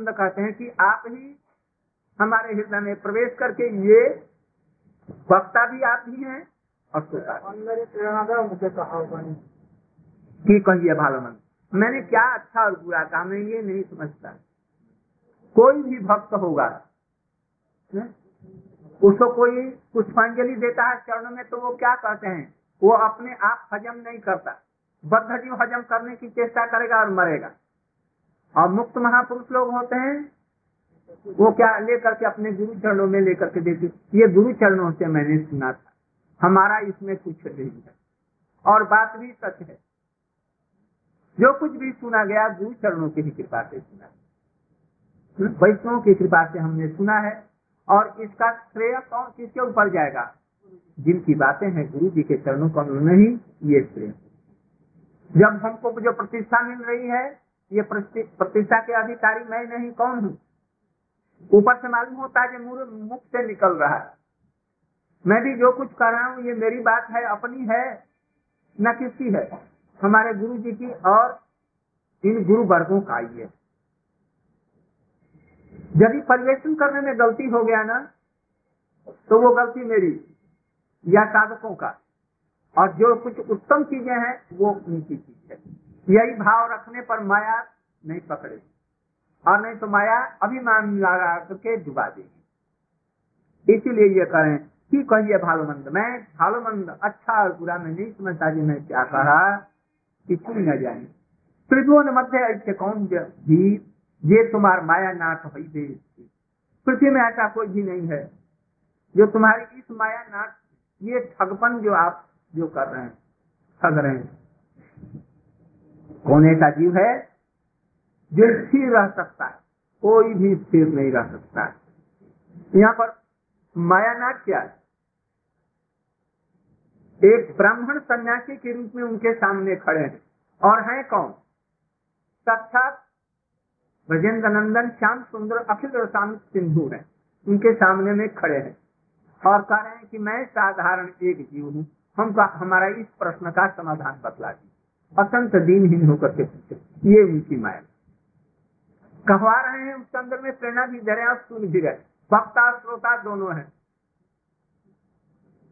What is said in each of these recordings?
भालुमंद कहते हैं कि आप ही हमारे हृदय में प्रवेश करके ये वक्ता भी आप ही हैं और श्रोता मुझे कहा की कहिए भालमन मैंने क्या अच्छा और बुरा कहा मैं ये नहीं समझता। कोई भी भक्त होगा? उसको कोई पुष्पांजलि देता है चरण में तो वो क्या कहते हैं? वो अपने आप हजम नहीं करता। बद्ध जीव हजम करने की चेष्टा करेगा और मरेगा। और मुक्त महापुरुष लोग होते हैं, वो क्या लेकर के अपने गुरु चरणों में लेकर के देते ये गुरु चरणों से मैंने सुना था। हमारा इसमें कुछ नहीं है। और बात भी सच है। जो कुछ भी सुना गया, गुरु चरणों की कृपा से सुना। वैष्णव की कृपा से हमने सुना है और इसका श्रेय कौन किसके ऊपर जाएगा? जिनकी बातें हैं गुरु जी के चरणों का नहीं ये श्रेय। जब हमको जो प्रतिष्ठा मिल रही है ये प्रतिष्ठा के अधिकारी मैं नहीं, कौन हूँ? ऊपर से मालूम होता है मुर- मुख से निकल रहा है। मैं भी जो कुछ कर रहा हूँ, ये मेरी बात है, अपनी है, न किसकी है। हमारे गुरु जी की और इन गुरु वर्गों का है। यदि परिवेशन करने में गलती हो गया ना तो वो गलती मेरी या साधकों का। और जो कुछ उत्तम चीज़ें हैं, वो उनकी चीज़ है। यही भाव रखने पर माया नहीं पकड़े। और नहीं तो माया अभिमान लगा करके डुबा देगी। इसीलिए ये करें कि कहिए भालोमंद, मैं भालोमंद अच्छा और बुरा मैं नहीं समझता जी मैं क्या कहा, कि छुई न जाए त्रिभुवन मध्य ऐसे कौन भी ये तुम्हार माया हुई दे। पृथ्वी में ऐसा कोई भी नहीं है। जो तुम्हारी इस माया नाथ ये ठगपन जो आप जो कर रहे हैं, ठग रहे हैं। कौन ऐसा जीव है, जो स्थिर रह सकता है, कोई भी स्थिर नहीं रह सकता है। यहाँ पर माया मायानाथ क्या है? एक ब्राह्मण सन्यासी के रूप में उनके सामने खड़े हैं। और हैं कौन? साक्षात ब्रजेंद्र नंदन श्याम सुंदर अखिल रसाम सिंधु है। उनके सामने में खड़े हैं। और कह रहे हैं कि मैं साधारण एक जीव हूँ। हम हमारा इस प्रश्न का समाधान बतला दी असंत दीनहीन होकर के पूछे। ये उनकी माया। कहवा रहे हैं उसके अंदर में प्रेरणा भी हैं और सुन भी रहे वक्ता श्रोता दोनों है।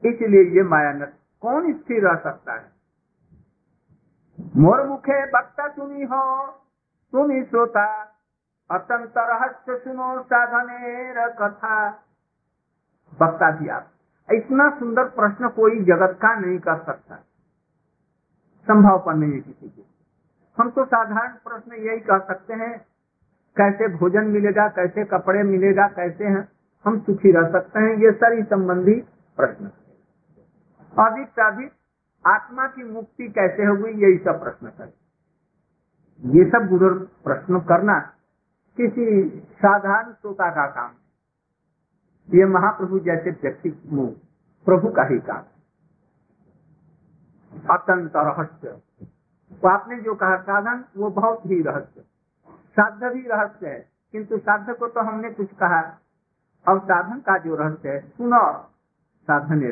इसलिए ये माया न कौन स्थिर रह सकता है? मोर मुखे वक्ता सुनी हो तुम ही श्रोता। अत्यंत रहस्य सुनो साधनेर कथा। वक्ता भी आप इतना सुंदर प्रश्न कोई जगत का नहीं कर सकता। संभव पर नहीं है किसी के हम तो साधारण प्रश्न यही कह सकते हैं, कैसे भोजन मिलेगा, कैसे कपड़े मिलेगा, कैसे हैं, हम सुखी रह सकते हैं, ये सारी संबंधी प्रश्न अधिक से अधिक आत्मा की मुक्ति कैसे होगी, यही सब प्रश्न कर ये सब गुरु प्रश्न करना किसी साधारण श्रोता का काम। ये महाप्रभु जैसे व्यक्ति प्रभु का ही काम। अत्यंत रहस्य तो आपने जो कहा साधन, वो बहुत ही रहस्य। साध्य भी रहस्य है, किंतु साध्य को तो हमने कुछ कहा। अब साधन का जो रहस्य है, सुनो। साधन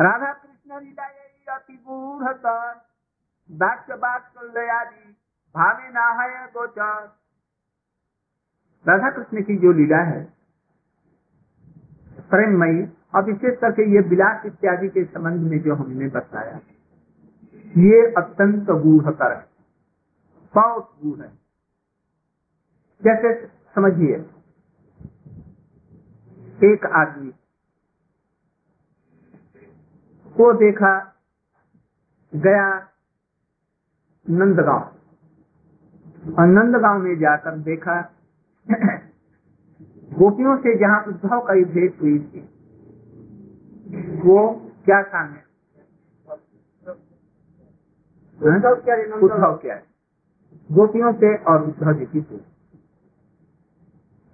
राधा कृष्ण यही अति गूढ़तर वाक्य वाक्यादि भावे ना है गोचर। राधा कृष्ण की जो लीला है, प्रेममयी और विशेष करके ये विलास इत्यादि के संबंध में जो हमने बताया, ये अत्यंत गूढ़तर है, बहुत गूढ़ है। जैसे समझिए, एक आदमी को देखा गया नंदगांव, और नंदगांव में जाकर देखा, गोपियों से जहाँ उद्धव का भेंट हुई थी वो क्या काम है? उद्धव क्या है, क्या है? गोपियों से और उद्धव जी की पूजा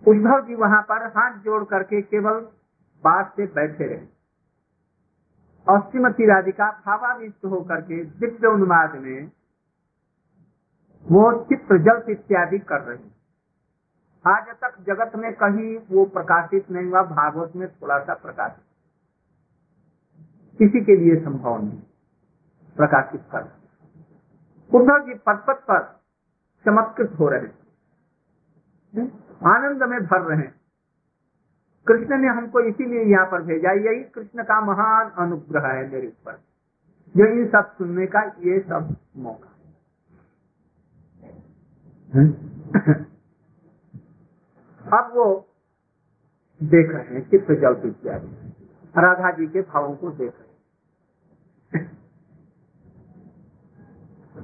उद्धव जी वहाँ पर हाथ जोड़ करके केवल बात से बैठे रहे। और श्रीमती राधिका भावाविष्ट होकर के दिव्य उन्माद में वो चित्र जल्प इत्यादि कर रहे हैं। आज तक जगत में कहीं वो प्रकाशित नहीं हुआ भागवत में थोड़ा सा प्रकाशित। किसी के लिए संभव नहीं। प्रकाशित कर। उद्धव जी पद पद पर चमत्कृत हो रहे आनंद में भर रहे कृष्ण ने हमको इसीलिए यहाँ पर भेजा, यही कृष्ण का महान अनुग्रह है मेरे ऊपर। जो इन सब सुनने का ये सब मौका अब वो देख रहे हैं, चित्त जल इत्यादि राधा जी के भावों को देख रहे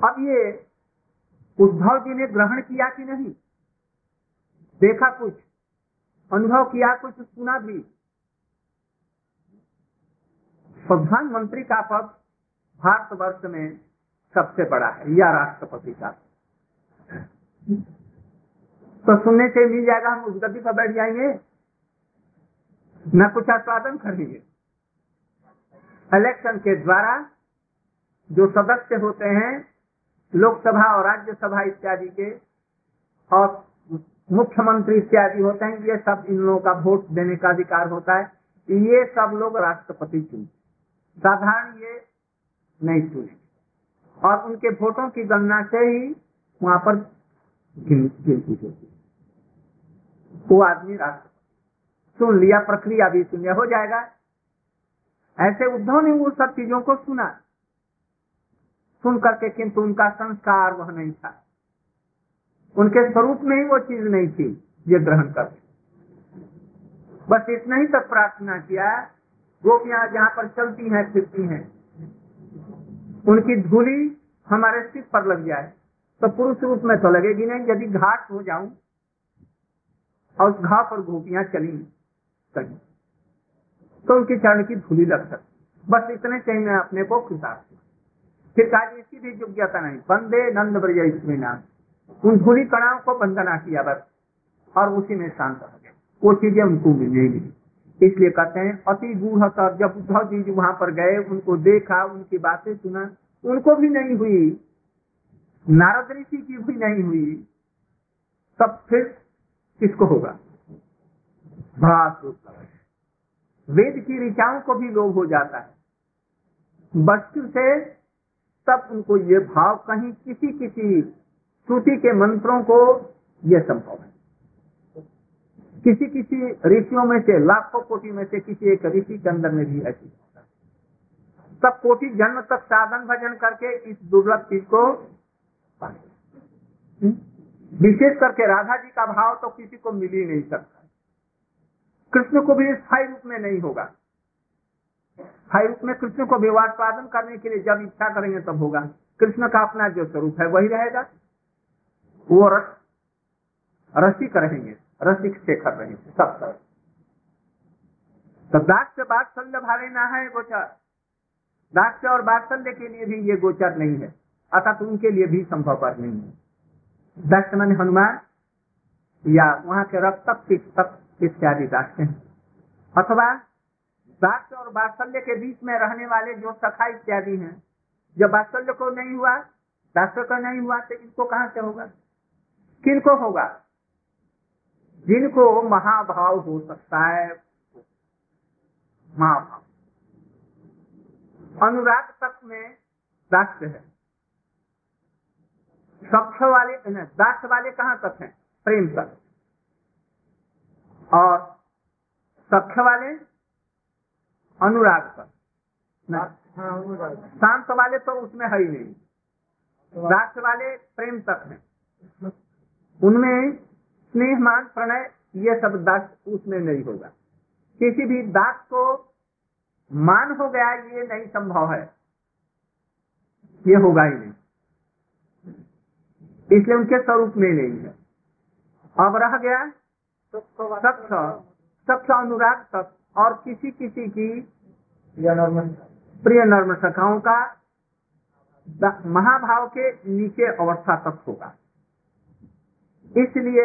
अब ये उद्धव जी ने ग्रहण किया कि नहीं? देखा कुछ? अनुभव किया कुछ? सुना भी? प्रधानमंत्री का पद भारतवर्ष में सबसे बड़ा है, या राष्ट्रपति का। तो सुनने से मिल जाएगा, हम उस गति पर बैठ जाएँगे। न कुछ आस्वादन करेंगे। इलेक्शन के द्वारा जो सदस्य होते हैं, लोकसभा और राज्यसभा इत्यादि के, और मुख्यमंत्री इत्यादि होते हैं, ये सब इन लोगों का वोट देने का अधिकार होता है। ये सब लोग राष्ट्रपति चुने साधारण ये नहीं चुने और उनके वोटों की गणना से ही वहाँ पर गिनती होती वो आदमी राष्ट्रपति। सुन लिया, प्रक्रिया भी सुन हो जाएगा। ऐसे उद्धव ने वो सब चीज़ों को सुना। सुन करके किंतु उनका संस्कार वह नहीं था। उनके स्वरूप में ही वो चीज़ नहीं थी, ये ग्रहण कर। बस इतना ही तक प्रार्थना किया, गोपियाँ जहाँ पर चलती हैं, फिरती हैं। उनकी धूली हमारे सिर पर लग जाए तो पुरुष रूप में तो लगेगी नहीं। यदि घाट हो जाऊँ, और उस घाव पर गोपियाँ चली कहीं तो उनकी चरण की धूली लग सकती बस इतने चाहिए अपने को खुशा फिर कहा इसकी भी योग्यता नहीं। बंदे नंद ब्रज इसमें नाम उन धूली कणाओं को वंदना किया बस। और उसी में शांत हो गए। वो चीज़ें उनको मिलेगी। इसलिए कहते हैं, अति गूढ़ जब उद्धव जी वहाँ पर गए, उनको देखा, उनकी बातें सुना, उनको भी नहीं हुई। नारद ऋषि की भी नहीं हुई। तब फिर किसको होगा? वेद की ऋचाओं को भी लोभ हो जाता है। वस्तु से तब उनको ये भाव कहीं किसी किसी श्रुति के मंत्रों को यह संभव है। किसी किसी ऋषियों में से, लाखों कोटि में से किसी एक ऋषि के अंदर में भी ऐसी सब कोटि जन्म तक साधन भजन करके इस दुर्लभ चीज़ को हम्म? विशेष करके राधा जी का भाव तो किसी को मिल ही नहीं सकता। कृष्ण को भी स्थायी रूप में नहीं होगा। स्थायी रूप में कृष्ण को विवादादन करने के लिए जब इच्छा करेंगे तब होगा। कृष्ण का अपना जो स्वरूप है वही रहेगा। वो रस, रसिक रहेंगे, रसिक शेखर रहेंगे, सब सब तो दाक्ष बात्सल्य भावे ना है गोचर। दाक्ष और बात्सल्य के लिए भी ये गोचर नहीं है। अर्थात उनके लिए भी संभव पर नहीं है। दक्ष मन हनुमान, या वहाँ के रक्त इत्यादि दाक्ष हैं। अथवा दाक्ष और बात्सल्य के बीच में रहने वाले जो सखा इत्यादि हैं जब बात्सल्य को नहीं हुआ दाक्ष को नहीं हुआ तो इनको कहाँ से होगा? किनको होगा? जिनको महाभाव हो सकता है। महाभाव। अनुराग तक में दाक्ष है। सक्ष वाले दाक्ष वाले कहाँ तक हैं? प्रेम तक और सक्ष वाले अनुराग तक शांत वाले तो उसमें है ही नहीं। दाक्ष वाले प्रेम तक हैं। उनमें स्नेह मान प्रणय ये सब दास उसमें नहीं होगा। किसी भी दास को मान हो गया ये नहीं संभव है। ये होगा ही नहीं। इसलिए उनके स्वरूप में नहीं है। अब रह गया सक्ष सक्ष अनुराग तक और किसी किसी की प्रिय नर्म सखाओं का महाभाव के नीचे अवस्था तक होगा। इसलिए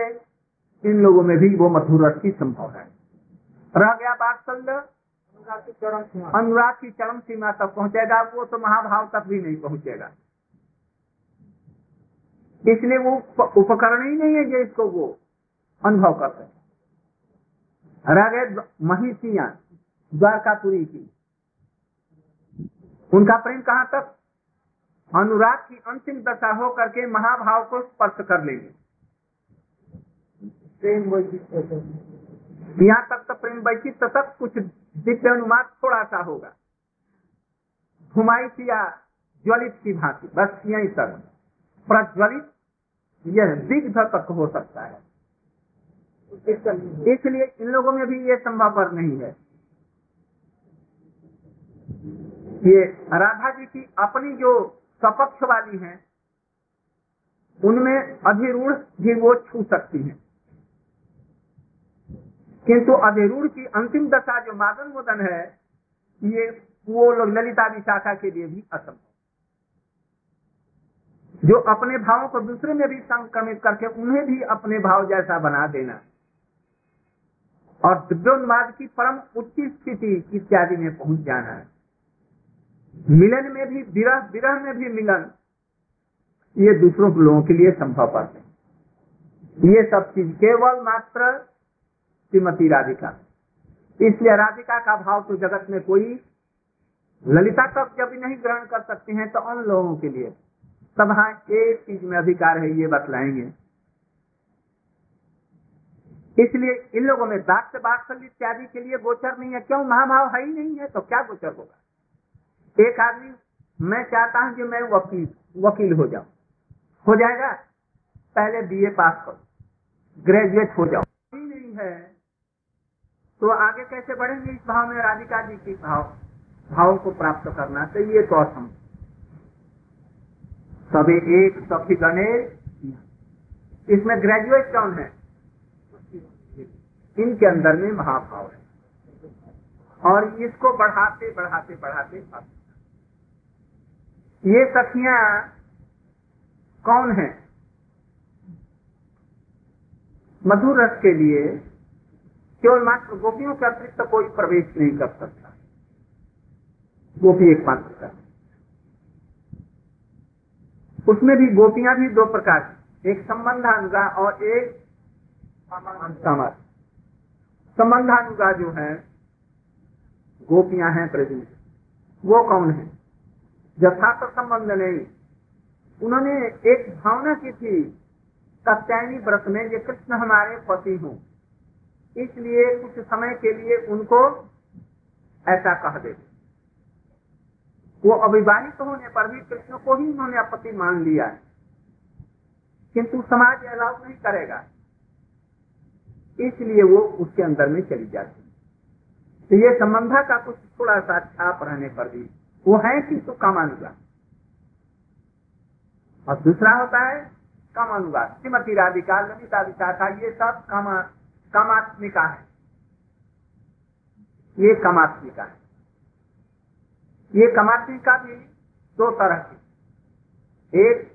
इन लोगों में भी वो मधुर रस की संभव है। रह गया बात्सल्य अनुराग की चरम सीमा। तक पहुंचेगा वो तो महाभाव तक भी नहीं पहुंचेगा। इसलिए वो उपकरण ही नहीं है जो इसको वो अनुभव कर सके रह गए महिषिया द्वारकापुरी की। उनका प्रेम कहाँ तक? अनुराग की अंतिम दशा हो करके महाभाव को स्पर्श कर लेंगे। यहाँ तक तो प्रेम वैचित्र तक कुछ दिव्य अनुवाद थोड़ा सा होगा। घुमाई या ज्वलित की भांति बस यही तक। प्रज्वलित यह दिग्ध तक हो सकता है। इसलिए इन लोगों में भी ये संभव पर नहीं है। ये राधा जी की अपनी जो सपक्ष वाली हैं, उनमें अधिरूढ़ भी वो छू सकती हैं। किंतु अधिरूढ़ की अंतिम दशा जो मादन मोदन है, ये वो लोग ललिता विशाखा के लिए भी असंभव। जो अपने भावों को दूसरे में भी संक्रमित करके उन्हें भी अपने भाव जैसा बना देना। और दिव्योन्माद की परम उच्च स्थिति इत्यादि में पहुँच जाना है। मिलन में भी, विरह विरह में भी मिलन, ये दूसरों के लोगों के लिए संभव बात है। ये सब चीज़ केवल मात्र श्रीमती राधिका। इसलिए राधिका का भाव तो जगत में कोई ललिता तक जब नहीं ग्रहण कर सकते हैं तो उन लोगों के लिए। सब हाँ एक चीज़ में अधिकार है, ये बतलाएँगे। इसलिए इन लोगों में दास बात्सल्य इत्यादि के लिए गोचर नहीं है। क्यों? महाभाव है ही नहीं है तो क्या गोचर होगा? एक आदमी, मैं चाहता हूँ कि मैं वकील वकील हो जाऊँ। हो जाएगा? पहले बीए पास करो। ग्रेजुएट हो जाओ। ही नहीं है तो आगे कैसे बढ़ेंगे इस भाव में? राधिका जी की भाव भाव को प्राप्त करना ये तो असम एक सखी गणेश। इसमें ग्रेजुएट कौन है? इनके अंदर में महाभाव है। और इसको बढ़ाते बढ़ाते बढ़ाते ये सखिया कौन है? मधुर रस के लिए केवल मात्र गोपियों के अतिरिक्त कोई प्रवेश नहीं कर सकता। गोपी एक मात्र का। उसमें भी गोपियाँ भी दो प्रकार एक संबंधानुगा और एक समर संबंधानुगा जो है, गोपियाँ हैं प्रभु, वो कौन है? यथार्थ संबंध नहीं। उन्होंने एक भावना की थी कत्यायनी व्रत में ये कृष्ण हमारे पति हों। इसलिए कुछ समय के लिए उनको ऐसा कह दे। वो अविवाहित होने पर भी कृष्ण को ही उन्होंने अपति मान लिया है। किंतु समाज अलाउ नहीं करेगा। इसलिए वो उसके अंदर में चली जाती है। तो ये संबंधा का कुछ थोड़ा सा छाप रहने पर भी वो है किंतु कामानुगा और दूसरा होता है कामानुगा श्रीमती राधिका, ललिता, विशाखा, ये सब कामा, कामात्मिका है। ये कामात्मिका है। ये कामात्मिका भी दो तरह की एक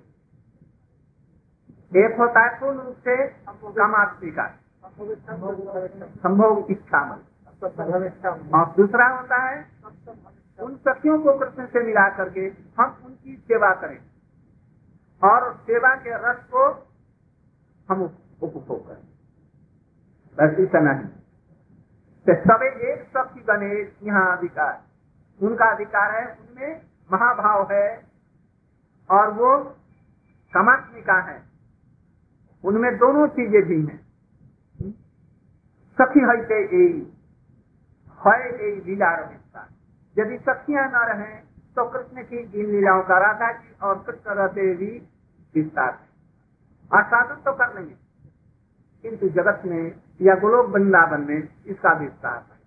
एक होता है पूर्ण रूप से कामात्मिका संभोग इच्छा और दूसरा होता है, उन सखियों को कृष्ण से मिला करके हम उनकी सेवा करें। और सेवा के रस को हम उपभोग करें। बस इतना ही। तो सबे एक सखी गणेश यहाँ अधिकार। उनका अधिकार है, उनमें महाभाव है, और वो समात्मिका है। उनमें दोनों चीज़ें भी हैं। सखी है है लीला रमिता यदि सखियाँ न रहे तो कृष्ण की इन लीलाओं का राधा जी और कृष्ण रहते भी विस्तार है। आसादन तो कर लेंगे, किंतु जगत में या गोलोक वृंदावन में इसका विस्तार है।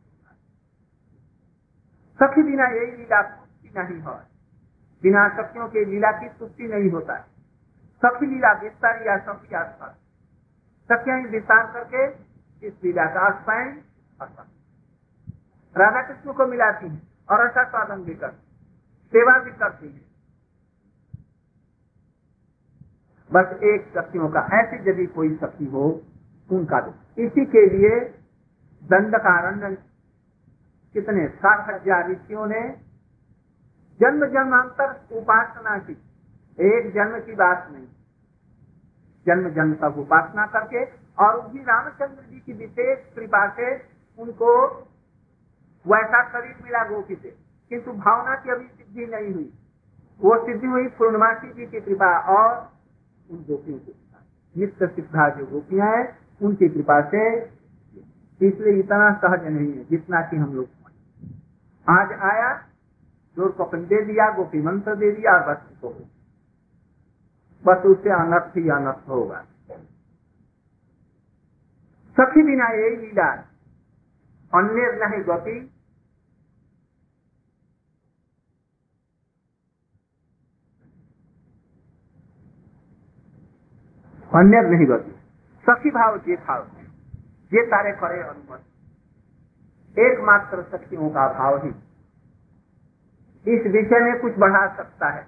सखी बिना यही लीला तुष्टि नहीं हो। बिना सखियों के लीला की तुष्टि नहीं होता है। सखी लीला विस्तार या सखी आस्था सखियाँ विस्तार करके इस लीला का आस्पायन राधा कृष्ण को मिलाती है और ऐसा साधन भी करती सेवा भी करती है। बस एक सखियों का, ऐसी यदि कोई सखी हो, उनका भी इसी के लिए दंड कारण कितने सात हज़ार ऋषियों ने जन्म जन्मांतर उपासना की। एक जन्म की बात नहीं जन्म जन्म तक उपासना करके और उसी रामचंद्र जी की विशेष कृपा से उनको वैसा शरीर मिला गोपी से। किंतु भावना की अभी सिद्धि नहीं हुई। वो सिद्धि हुई पूर्णमासी जी की कृपा और उन गोपियों की नित्य सिद्धा जो गोपियाँ हैं, उनकी कृपा से इसलिए इतना सहज नहीं है जितना कि हम लोग आज आया, ज़ोर कपन दे दिया, गोपी मंत्र दे दिया और बस बस उससे अनर्थ ही अनर्थ होगा। सखी बिना यही लीला अन्य नहीं गति। अन्य नहीं गति। सखी भाव जे भाव ये तारे करे अनुमत। एकमात्र सखियों का भाव ही। इस विषय में कुछ बढ़ा सकता है।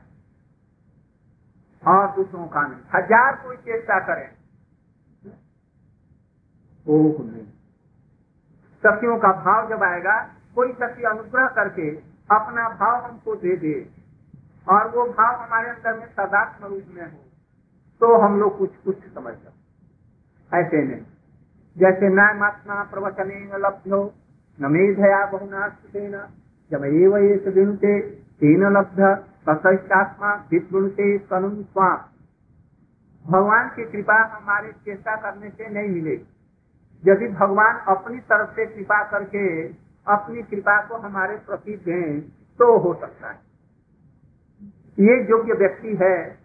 और दूसरों का नहीं। हज़ार कोई चेष्टा करें। वो नहीं सखियों का भाव जब आएगा, कोई सखी अनुग्रह करके अपना भाव हमको दे दे और वो भाव हमारे अंदर में सदात्म रूप में हो तो हम लोग कुछ कुछ समझ सकते ऐसे नहीं जैसे न मात्मा प्रवचन लब्धो, न मेधया बहुनास्तेन जब ये विनुते तेन लब्ध प्रशिष्टात्मा विद्रुणते कनुन स्वाम भगवान की कृपा हमारे चेष्टा करने से नहीं मिलेगी। यदि भगवान अपनी तरफ़ से कृपा करके अपनी कृपा को हमारे प्रति दें तो हो सकता है। ये योग्य व्यक्ति है,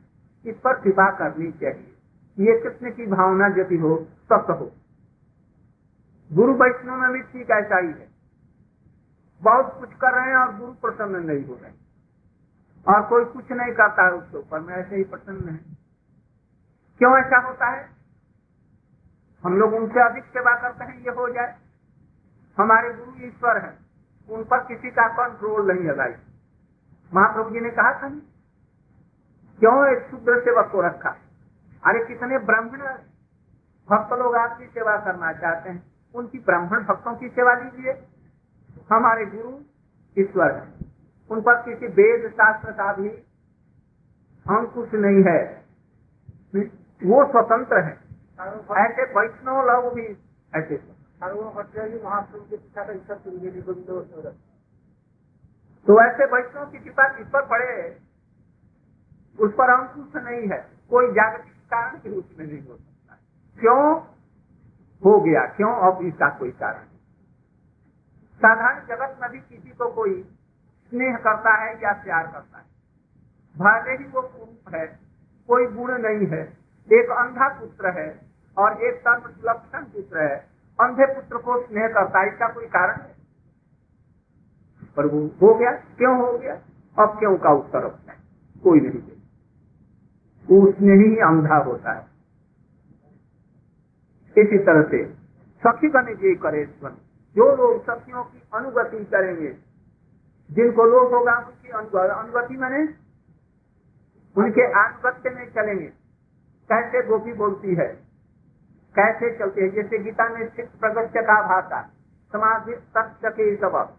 इस पर कृपा करनी चाहिए। ये कृष्ण की भावना यदि हो, तब तो हो। गुरु वैष्णव में भी ठीक ऐसा ही है। बहुत कुछ कर रहे हैं और गुरु प्रसन्न नहीं हो रहे और कोई कुछ नहीं करता है उसके ऊपर। में ऐसे ही प्रसन्न है। क्यों ऐसा होता है? हम लोग उनसे अधिक सेवा करते हैं, ये हो जाए। हमारे गुरु ईश्वर है, उन पर किसी का कंट्रोल नहीं लगाई महाप्रभु जी ने कहा था नहीं? क्यों एक शुद्र सेवक को रखा? अरे कितने ब्राह्मण भक्त लोग आपकी सेवा करना चाहते हैं। उनकी ब्राह्मण भक्तों की सेवा लीजिए। हमारे गुरु ईश्वर है। उन पर किसी वेद शास्त्र का भी अंकुश नहीं है। वो स्वतंत्र है। ऐसे वैष्णव लोग भी ऐसे। महाप्रभु की तो ऐसे वैष्णव की कृपा किस पर पड़े उस पर अंकुश नहीं है। कोई जागतिक कारण भी उसमें नहीं हो सकता क्यों? हो गया। क्यों? अब इसका कोई कारण साधारण जगत में भी किसी को कोई स्नेह करता है या प्यार करता है। भले ही वो कुरूप है कोई गुण नहीं है एक अंधा पुत्र है और एक सर्व लक्षण पुत्र है। अंधे पुत्र को स्नेह करता इसका कोई कारण है? पर वो हो गया। क्यों हो गया? अब क्यों का उत्तर है? कोई नहीं दे उसमें ही अंधा होता है। इसी तरह से सखी बने जे करे जो लोग सखियों की अनुगति करेंगे, जिनको लोग होगा उनकी अनुगति। मैंने उनके अनुगत्य में चलेंगे। कैसे गोपी बोलती है? कैसे चलते हैं? जैसे गीता में स्थित प्रगत्य का भाषा, समाधि सत्य के सबक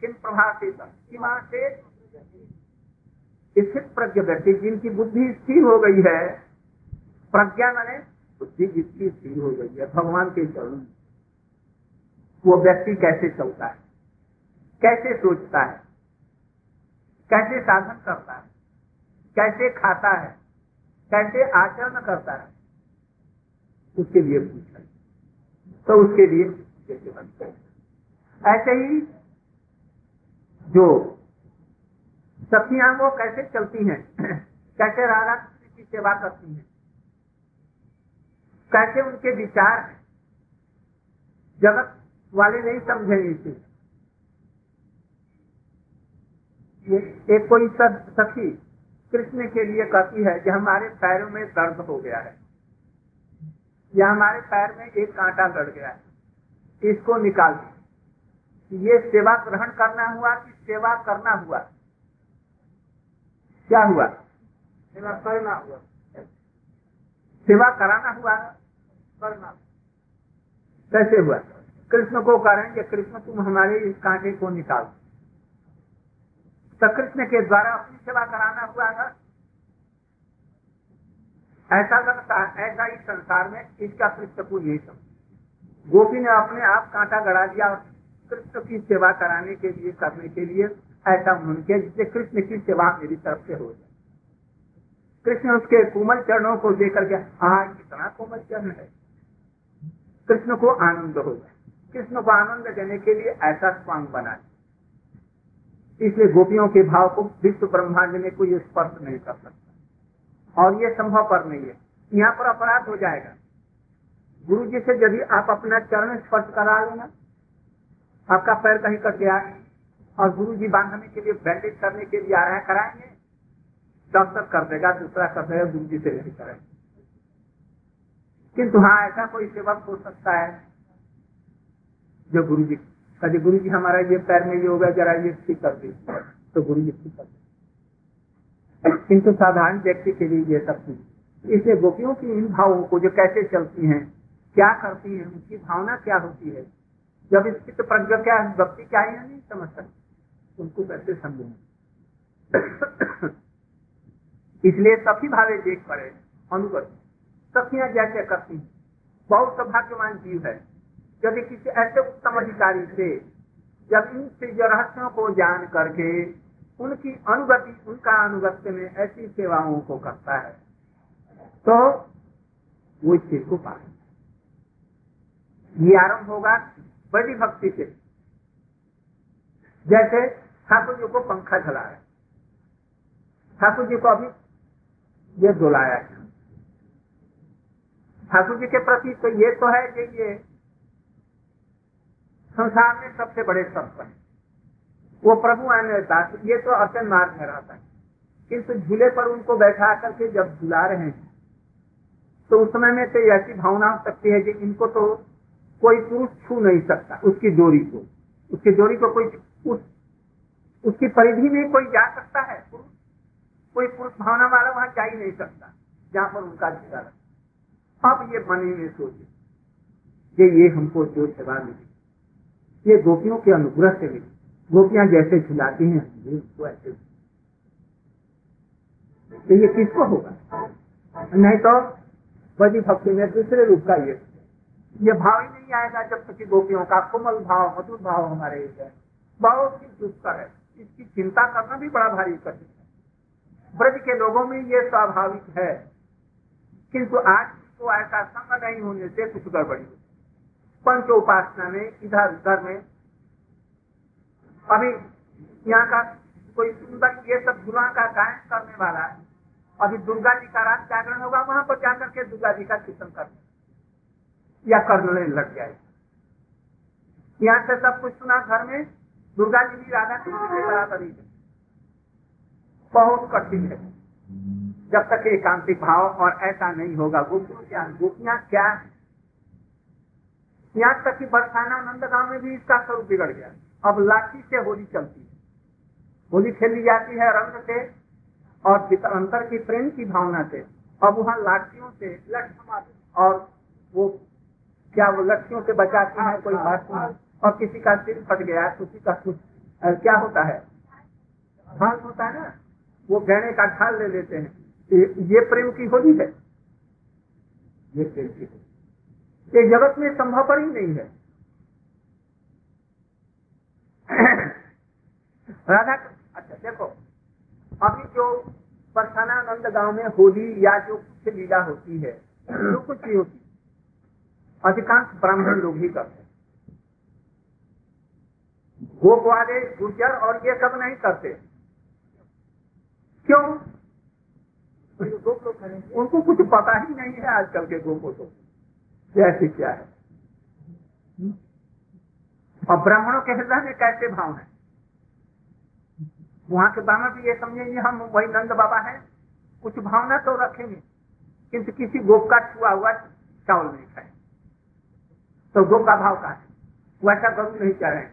किम प्रभाषित से स्थित प्रज्ञ व्यक्ति जिनकी बुद्धि स्थिर हो गई है, प्रज्ञा मैंने बुद्धि जिसकी स्थिर हो गई है, भगवान के चरण। वो व्यक्ति कैसे चलता है? कैसे सोचता है? कैसे साधन करता है? कैसे खाता है? कैसे आचरण करता है? उसके लिए पूछा। तो उसके लिए ऐसे ही जो सखियाँ वो कैसे चलती हैं, कैसे राधा कृष्ण की सेवा करती हैं, कैसे उनके विचार जगत वाले नहीं समझे इसे। एक कोई सखी कृष्ण के लिए कहती है कि हमारे पैरों में दर्द हो गया है। या हमारे पैर में एक कांटा गड़ गया है। इसको निकाल दी। ये सेवा ग्रहण करना हुआ कि सेवा करना हुआ? क्या हुआ? सेवा करना हुआ। सेवा कराना हुआ? करना। कैसे हुआ? कृष्ण को करेंगे कृष्ण तुम हमारे इस कांटे को निकाल तो कृष्ण के द्वारा अपनी सेवा कराना हुआ था। ऐसा लगता, ऐसा ही संसार में इसका कृष्ण को यही समझ गोपी ने अपने आप कांटा गड़ा दिया कृष्ण की सेवा कराने के लिए, करने के लिए ऐसा उन्होंने किया जिससे कृष्ण की सेवा मेरी तरफ़ से हो जाए। कृष्ण उसके कोमल चरणों को देकर के हाँ कितना कोमल चरण है। कृष्ण को आनंद हो जाए कृष्ण को आनंद देने के लिए ऐसा स्वांग बनाए इसलिए गोपियों के भाव को विश्व ब्रह्मांड में कोई स्पर्श नहीं कर सकता। और ये संभव पर नहीं है। यहाँ पर अपराध हो जाएगा। गुरु जी से यदि आप अपना चरण स्पर्श करा लेना, आपका पैर कहीं कट गया और गुरु जी बांधने के लिए बैंडेज करने के लिए आ रहे हैं, कराएँगे डॉक्टर कर देगा, दूसरा कर देगा, गुरु जी से नहीं करेंगे किंतु हाँ ऐसा कोई सेवक हो सकता है जो गुरु जी कभी गुरु जी हमारा ये पैर में ये हो जरा ये ठीक कर दी। तो गुरु जी ठीक कर दी। किंतु साधारण व्यक्ति के लिए ये सब चीज़ इसलिए गोपियों की इन भावों को जो कैसे चलती हैं, क्या करती हैं, उनकी भावना क्या होती है? जब स्थित प्रज्ञा क्या भक्ति क्या है नहीं, समझ सकते उनको कैसे समझेंगे इसलिए सखी भावे देख पड़े, अनुगत। सखियाँ जैसे करती हैं? बहुत सौभाग्यवान जीव है। यदि किसी ऐसे उत्तम अधिकारी से जब इनसे रहस्यों को जान करके उनकी अनुगति, उनका अनुगत्य में ऐसी सेवाओं को करता है तो वो इस चीज़ को पा ये आरंभ होगा बड़ी भक्ति से। जैसे ठाकुर जी को पंखा चला है ठाकुर जी को अभी ये डोलाया है। ठाकुर जी के प्रति तो ये तो है कि ये संसार में सबसे बड़े सत्य है। वो प्रभु आने दास ये तो अर्चन मार्ग में रहता है। किंतु झूले पर उनको बैठा करके जब झुला रहे हैं तो उस समय में तो ऐसी भावना हो सकती है कि इनको तो कोई पुरुष छू नहीं सकता उसकी डोरी को। उसकी डोरी को कोई उस, उसकी परिधि में कोई जा सकता है पुरुष। कोई पुरुष भावना वाला वहाँ जा ही नहीं सकता, जहाँ पर उनका अधिकार अब ये मन में सोचे ये हमको जो सेवा मिली। ये गोपियों के अनुग्रह से मिली गोपियाँ जैसे झुलाती हैं उसको ऐसे। तो ये किसको होगा? नहीं तो बड़ी भक्ति में दूसरे रूप का ये। ये भाव ही नहीं आएगा जब तक गोपियों का कोमल भाव, मधुर भाव हमारे है। बहुत ही दुख है। इसकी चिंता करना भी बड़ा भारी कठिन है। ब्रज के लोगों में ये स्वाभाविक है। किंतु आज तो ऐसा संग नहीं होने से कुछ गड़बड़ी पंच उपासना में, इधर उधर में। अभी यहाँ का कोई सुंदर ये सब गुरुआ का गायन करने वाला है। अभी दुर्गा जी का रात जागरण होगा, वहाँ पर जाकर के दुर्गा जी का कीर्तन करना या करने लग जाए। यहाँ से सब कुछ सुना घर में, दुर्गा जी भी राधा कृष्ण के बराबरी है बहुत कठिन है। जब तक एकांतिक भाव और ऐसा नहीं होगा गोपियों क्या गोपियाँ क्या यहाँ तक कि बरसाना, नंदगांव में भी इसका स्वरूप बिगड़ गया। अब लाठी से होली चलती है। होली खेली जाती है रंग से और अंतर की प्रेम की भावना से। अब वहाँ लाठियों से और वो क्या वो लक्ष्यों से बचाती है, कोई बात नहीं। और किसी का सिर फट गया किसी का कुछ क्या होता है? भाग होता है ना? वो गहने का ढाल ले लेते हैं। ये प्रेम की होली है। ये प्रेम की होली। ये जगत में संभव पर ही नहीं है। राधा अच्छा देखो अभी जो परसानानंद गाँव में होली या जो कुछ लीला होती है जो कुछ भी होती अधिकांश ब्राह्मण लोग ही करते गोप वाले गुर्जर और ये सब नहीं करते। क्यों? उनको कुछ पता ही नहीं है आजकल के गोपो तो जैसे क्या है? और ब्राह्मणों के हृदय में कैसे भाव है? वहाँ के ब्राह्मण भी ये समझेंगे हम, वही नंद बाबा है। कुछ भावना तो रखेंगे। किंतु किसी गोप का छुआ हुआ चावल नहीं खाए तो गोप का भाव का है? वैसा करूँ नहीं चाह रहे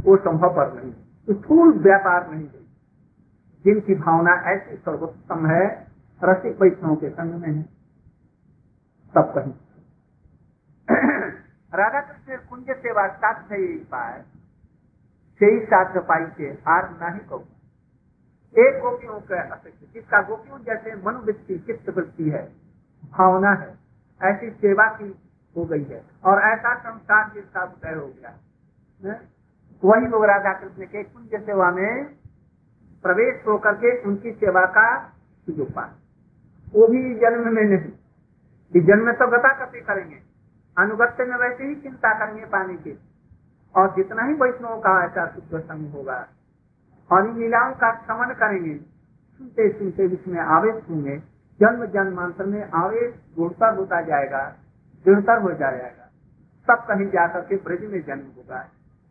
वो संभव पर नहीं। स्थूल व्यापार नहीं जिनकी भावना ऐसी सर्वोत्तम है, रसिक वैष्णव के संग में है। सब कहीं। राधा कृष्ण कुंज सेवा साथ पाए। से ही साथ पाई से आर नहीं कहूँ। एक गोपियों के अपेक्षा, जिसका गोपियों जैसे मनोवृत्ति चित्त वृत्ति है, भावना है, ऐसी सेवा की हो गई है और ऐसा संसार जिसका उदय हो गया वही लोग राधा कृष्ण के कुंज सेवा में प्रवेश होकर के उनकी सेवा का पाए वो भी जन्म में नहीं। इस जन्म तो गता कति करेंगे, अनुगत्य में वैसे ही चिंता करेंगे पानी की। और जितना ही वैष्णव का ऐसा शुद्ध संग होगा, और इन लीलाओं का श्रवण करेंगे, सुनते सुनते उसमें आवेश होंगे, जन्म जन्मांतर में आवेश गुणतर होता जाएगा, दृढ़तर हो जाएगा। तब कहीं जाकर के ब्रज में जन्म होगा,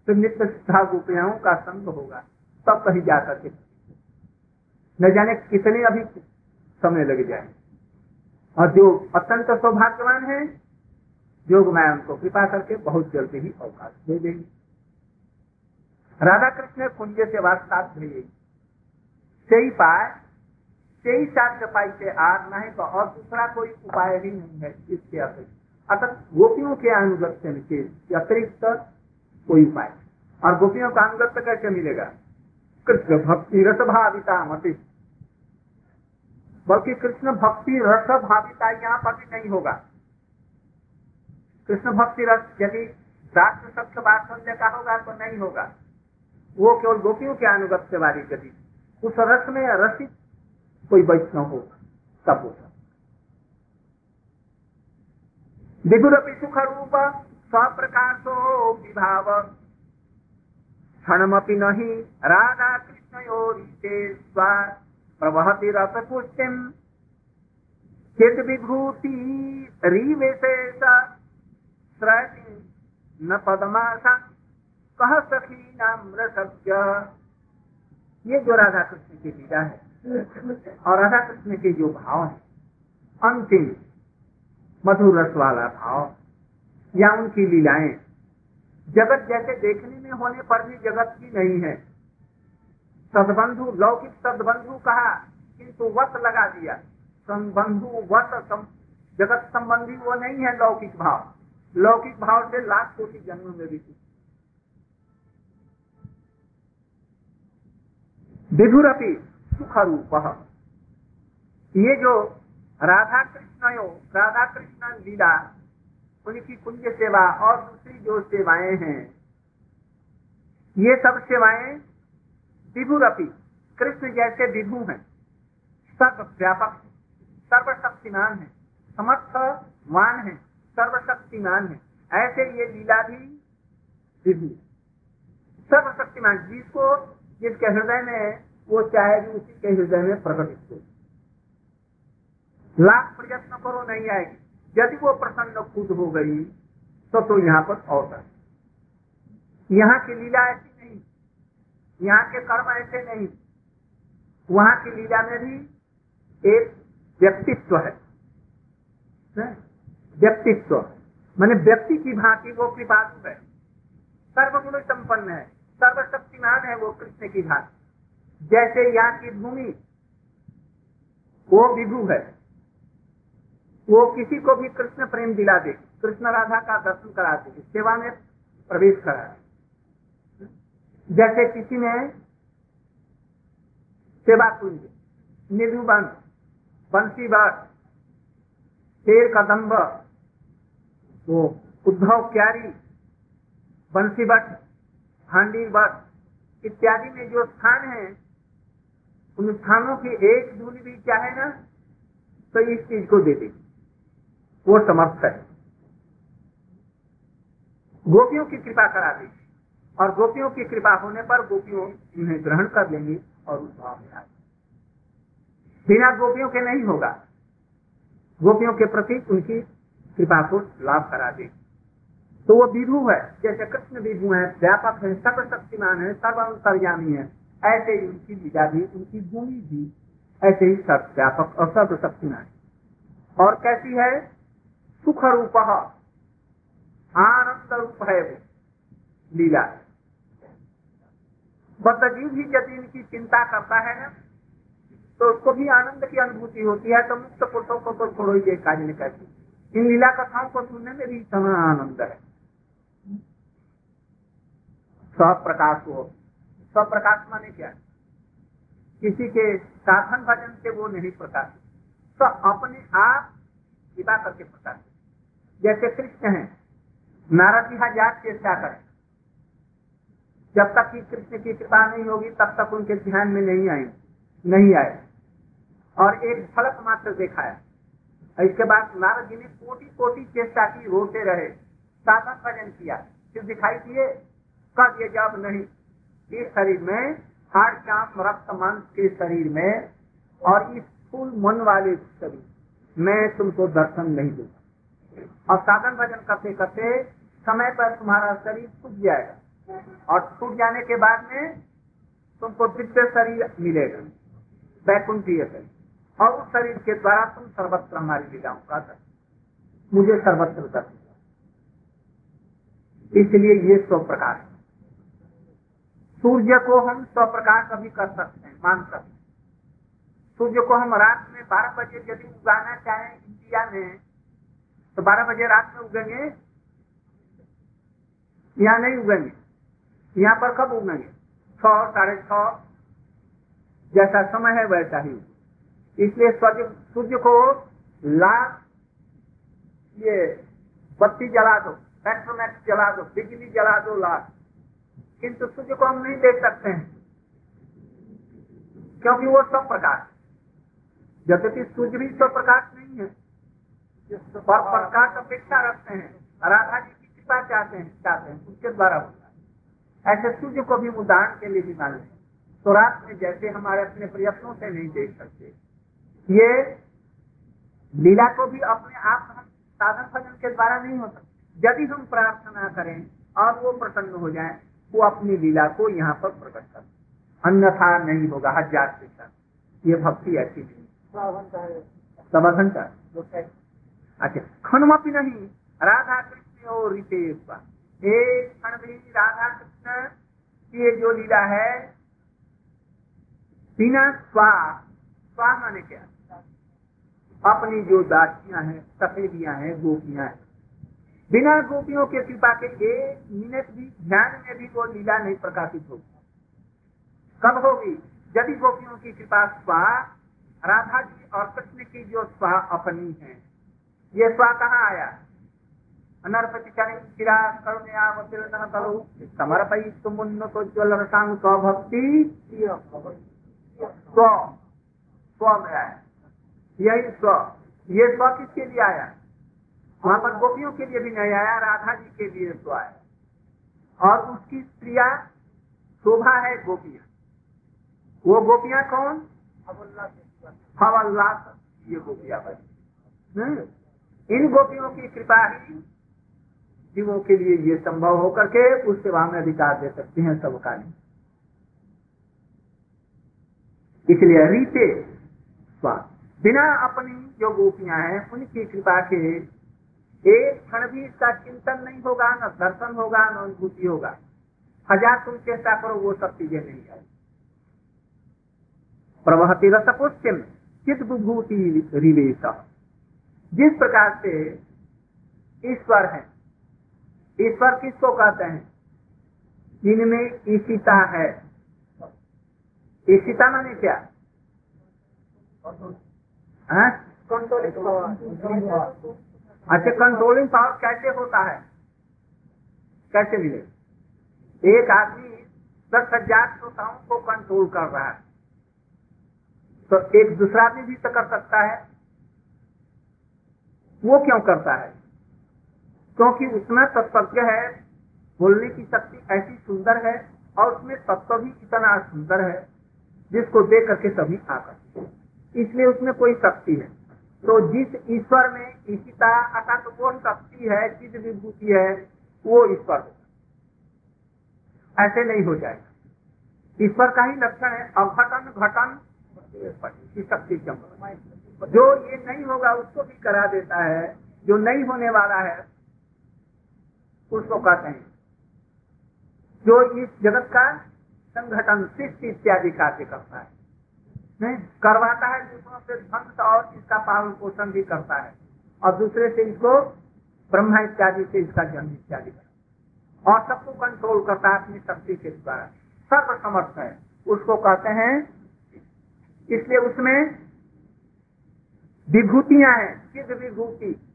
फिर नित्य सिद्धा गोपियाओं का संग होगा, तब कहीं जाकर के न जाने कितने अभी समय लग जाए और जो अत्यंत सौभाग्यवान है, योग मैं उनको कृपा करके बहुत जल्दी ही अवकाश दे देंगे। राधा कृष्ण कुंज से वास्ता भेजे सही पाए सही साध्य पाई से आग नहीं तो और दूसरा कोई उपाय ही नहीं है इसके अतिरिक्त। अतः गोपियों के अनुगत्य के अतिरिक्त कोई उपाय। और गोपियों का अनुगत्य कैसे मिलेगा? कृष्ण भक्ति रस भाविता मति बल्कि कृष्ण भक्ति रस भाविता यहाँ पर भी नहीं होगा। कृष्ण भक्ति रस यदि वात्सल्य का होगा तो नहीं होगा। वो केवल गोपियों के अनुगत्य वाली गति उस रस में रसित कोई वैष्णव हो, तब होगा विदुरपि सुख रूप स्वप्रकाशो विभाव। क्षणमपि नहीं राधा कृष्णयोरीते स्वा प्रवहति रस पुष्टिम चिद विभूति रिविशेष। न पदमासा। कह सखी नाम रसज्ञ? ये जो राधा कृष्ण की लीला है, और राधा कृष्ण के जो भाव है, अंतिम मधुर रस वाला भाव, या उनकी लीलाएँ, जगत जैसे देखने में होने पर भी जगत की नहीं है। सदबंधु लौकिक सदबंधु कहा किंतु वत लगा दिया। संबंधु वत सम, जगत संबंधी वो नहीं है लौकिक भाव। लौकिक भाव से लाख कोटि जन्म में भी विधुरपि सुख रूप ये जो राधा कृष्ण राधा कृष्ण लीला उनकी कुंज सेवा और दूसरी जो सेवाएँ हैं ये सब सेवाएँ विभुरपि, कृष्ण जैसे विभु हैं। सर्व व्यापक सर्वशक्तिमान है, समर्थवान है, सर्वशक्तिमान है। ऐसे ये लीला भी विभु सर्वशक्तिमान, जिसको, जिसके हृदय में वो चाहेगी उसी के हृदय में प्रकटित हो। लाख प्रयत्न करो, नहीं आएगी। यदि वो प्रसन्न खुद हो गई तो तो यहाँ पर अवसर यहाँ की लीला ऐसी यहाँ के कर्म ऐसे नहीं। वहाँ की लीला में भी एक व्यक्तित्व है। व्यक्तित्व। मैंने व्यक्ति की भांति वो कृपालु है। सर्वगुण संपन्न है। सर्वशक्तिमान है वो कृष्ण की भांति। जैसे यहाँ की भूमि, वो विभु है। वो किसी को भी कृष्ण प्रेम दिला दे। कृष्ण राधा का दर्शन करा दे। सेवा में प्रवेश करा दे। जैसे किसी ने सेवा कुंज निधुबन बंसी बट शेर कदम्ब वो उद्धव क्यारी, बंसी भट्ट हांडी बट, इत्यादि में जो स्थान है, उन स्थानों की एक दूरी भी चाहे ना तो इस चीज़ को दे दे। वो समर्थ है। गोपियों की कृपा करा दी। और गोपियों की कृपा होने पर गोपियों उन्हें ग्रहण कर लेंगी और उस भाव में आ बिना गोपियों के नहीं होगा। गोपियों के प्रति उनकी कृपा को लाभ करा देगी तो वो विभु है, जैसे कृष्ण विभु है, व्यापक है सर्वशक्तिमान है सर्व अंतर्यामी है, ऐसे ही उनकी लीला भी, उनकी भूमि भी, ऐसे ही सर्व व्यापक और सर्वशक्तिमान और कैसी है? सुख रूप आनंद रूप है वो, लीला। बद्दजीव भी यदि इनकी चिंता करता है ना तो उसको भी आनंद की अनुभूति होती है तो मुक्त पुरुषों को तो छोड़ो ये कार्य नहीं करती। इन लीला कथाओं को सुनने में भी इतना आनंद है। स्वप्रकाश हो। स्वप्रकाश माने क्या? किसी के साधन भजन से वो नहीं प्रकाश। तो अपने आप कृपा करके प्रकाश। जैसे कृष्ण है, नारद जी हज़ार चेष्टा करें। जब तक कि कृष्ण की कृपा नहीं होगी, तब तक उनके ध्यान में नहीं आए नहीं आए। और एक फलक मात्र दिखाया इसके बाद नारद जी ने कोटि कोटि चेष्टा की, रोते रहे। साधन भजन किया। फिर दिखाई दिए कब ये जब नहीं। इस शरीर में हाड़ श्याम रक्त, मांस के शरीर में और इस फूल मन वाले शरीर। मैं तुमको दर्शन नहीं दूँगा। और साधन भजन करते करते समय पर तुम्हारा शरीर छूट जाएगा। और टूट जाने के बाद में तुमको दिव्य शरीर मिलेगा, वैकुंठीय शरीर। और उस शरीर के द्वारा तुम सर्वत्र हमारी लीलाओं का कर। मुझे सर्वत्र कर। इसलिए ये स्व प्रकाश सूर्य को हम स्व प्रकाश अभी कर सकते हैं, मान सकते हैं। सूर्य को हम रात में बारह बजे यदि उगाना चाहें इंडिया में तो बारह बजे रात में उगेंगे या नहीं उगेंगे? यहाँ पर कब उगेंगे? छ साढ़े छ जैसा समय है वैसा ही इसलिए सूर्य को लाख ये बत्ती जला दो पेट्रोमैक्स जला दो, बिजली जला दो लाख किंतु सूर्य को हम नहीं देख सकते हैं, क्योंकि वो सब प्रकाश यद्यपि सूर्य भी सब प्रकाश नहीं है प्रकाश अपेक्षा रखते हैं। राधा जी की कृपा चाहते हैं चाहते हैं, उसके द्वारा होता है। ऐसे सूर्य को भी उदाहरण के लिए भी मान लें तो रात में जैसे हमारे अपने प्रयत्नों से नहीं देख सकते। ये लीला को भी अपने आप हम साधन भजन के द्वारा नहीं हो सकते। यदि हम प्रार्थना करें और वो प्रसन्न हो जाए, वो अपनी लीला को यहाँ पर प्रकट कर अन्यथा नहीं होगा, हज़ार के साथ ये भक्ति ऐसी नहीं। सवा घंटा। अच्छा खनमपी नहीं। राधा कृष्ण और रितेश एक क्षण भी राधा कृष्ण ये जो लीला है, बिना स्वा स्वा माने क्या? अपनी जो दासियाँ हैं सफेदियाँ हैं, गोपियाँ हैं। बिना गोपियों के कृपा के एक मिनट भी ध्यान में भी वो लीला नहीं प्रकाशित होगी। कब होगी? यदि गोपियों की कृपा स्वा राधा जी और कृष्ण की जो स्वा अपनी है, ये स्वा कहाँ आया? अनर्पति चिरा करुणया करो। समर्पई तुम उन्नत ज्वल रसांग स्वभक्ति स्व स्व में आया। यही स्व। ये स्व किसके लिए आया? वहाँ पर गोपियों के लिए भी नहीं आया राधा जी के लिए स्व आया। और उसकी प्रिया शोभा है गोपिया। वो गोपिया कौन? हवल्लास ये गोपियाँ बनी। इन गोपियों की कृपा ही जीवों के लिए ये संभव होकर के उस सेवा में अधिकार दे सकते हैं सबका नहीं। इसलिए रीते बिना अपनी जो गोपियाँ हैं, उनकी कृपा के एक क्षण भी इसका चिंतन नहीं होगा, न दर्शन होगा, न अनुभूति होगा। हज़ार तुम चेष्टा करो, वो सब चीज़ें नहीं आए प्रवहती रसपुष्टिम चित विभूति रिवेश। जिस प्रकार से ईश्वर है ईश्वर किसको कहते हैं? जिनमें ईशिता है। ईशिता माने क्या? कंट्रोलिंग अच्छा कंट्रोलिंग पावर कैसे होता है? कैसे मिले? एक आदमी दस हज़ार श्रोताओं को कंट्रोल कर रहा है। तो एक दूसरा आदमी भी तो कर सकता है। वो क्यों करता है? क्योंकि उसमें तत्व है, बोलने की शक्ति ऐसी सुंदर है और उसमें तत्व भी इतना सुंदर है, जिसको देख करके सभी आकर इसलिए उसमें कोई शक्ति है। तो जिस ईश्वर में ईशिता अर्थात वो शक्ति है, जिस विभूति है, वो ईश्वर ऐसे नहीं हो जाएगा। ईश्वर का ही लक्षण है, अघटन घटन की शक्ति जो ये नहीं होगा, उसको भी करा देता है, जो नहीं होने वाला है उसको कहते हैं, जो इस जगत का संगठन सृष्टि इत्यादि कार्य करता है। नहीं, करवाता है, दूसरों से ध्वंस और इसका पालन पोषण भी करता है। और दूसरे से इसको ब्रह्मा इत्यादि से इसका जन्म इत्यादि करता और सबको कंट्रोल करता है अपनी शक्ति के द्वारा। सर्व समर्थ है। उसको कहते हैं, इसलिए उसमें विभूतियाँ हैं, सिद्ध विभूति।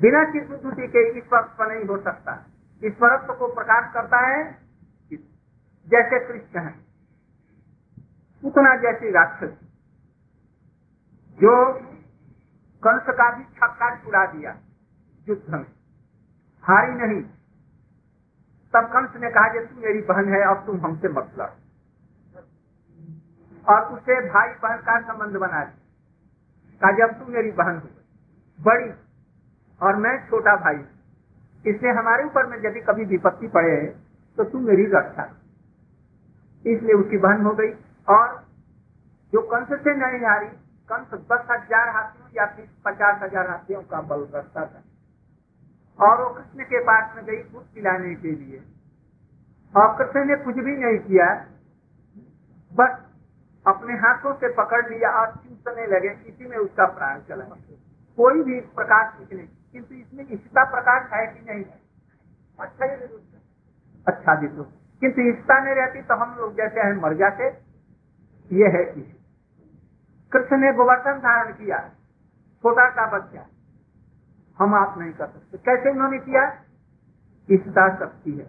बिना चिद विभूति के ईश्वर नहीं हो सकता। ईश्वरत्व को प्रकाश करता है जैसे कृष्ण है, उतना जैसी राक्षस। जो कंस का भी छक्का छुड़ा दिया युद्ध में, हारी नहीं। तब कंस ने कहा तू मेरी बहन है अब तुम हमसे मत लड़। और उसे भाई बहन का संबंध बना दिया। जब तू मेरी बहन हो, बड़ी और मैं छोटा भाई, इसलिए हमारे ऊपर में यदि कभी विपत्ति पड़े तो तू मेरी रक्षा इसलिए उसकी बहन हो गई, और जो कंस से नहीं हारी, कंस दस हज़ार हाथियों या फिर पचास हज़ार हाथियों का बल रखता था। और वो कृष्ण के पास में गई दूध पिलाने के लिए। और कृष्ण ने कुछ भी नहीं किया, बस अपने हाथों से पकड़ लिया और चूसने लगे। इसी में उसका प्राण चला। कोई भी प्रकाश नहीं। किंतु इसमें इसका प्रकाश है कि नहीं है। अच्छा ही। अच्छा भी तो किंतु इसका नहीं रहती तो हम लोग जैसे हैं मर जाते। ये है कृष्ण ने गोवर्धन धारण किया, छोटा सा बच्चा। हम आप नहीं कर सकते। कैसे उन्होंने किया? ईशता शक्ति है।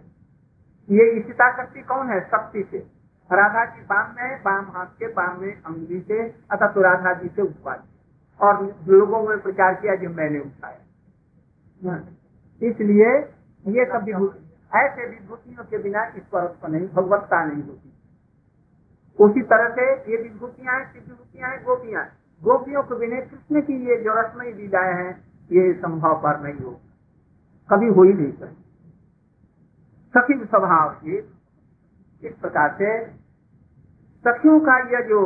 ये ईशता शक्ति कौन है? शक्ति से। राधा जी बाम में, बाम हाथ के बाम में अंगुली से, अतः तो राधा जी से उत्पाद और लोगों में प्रचार किया जो मैंने उठाया। इसलिए ये सब विभूति ऐसे विभूतियों के बिना ईश्वर नहीं, भगवत्ता नहीं होती। उसी तरह से ये विभूतियाँ हैं विभूतियाँ हैं, गोपियाँ गोपियों के बिना कृष्ण की ये जो रसमयी लीलाएँ हैं, ये संभव पर नहीं हो कभी हो ही नहीं सकती। सखी स्वभाव की इस प्रकार से सखियों का यह जो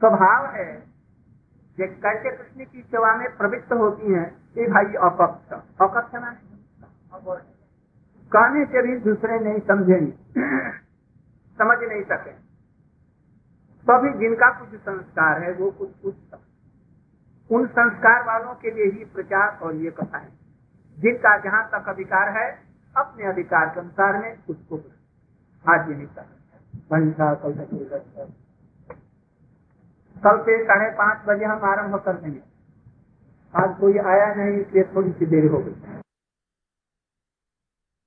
स्वभाव है, ये कैसे कृष्ण की सेवा में प्रवृत्त होती हैं ये भाई अकक्ष अकक्ष कहने से भी दूसरे नहीं समझेंगे समझ नहीं सके। तभी जिनका कुछ संस्कार है, वो कुछ कुछ उन संस्कार वालों के लिए ही प्रचार और ये कथा है। जिनका जहाँ तक अधिकार है, अपने अधिकार के अनुसार में उसको आज नहीं कर कल से साढ़े पाँच बजे हम आरंभ कर देंगे। आज कोई आया नहीं इसलिए थोड़ी सी देर हो गई।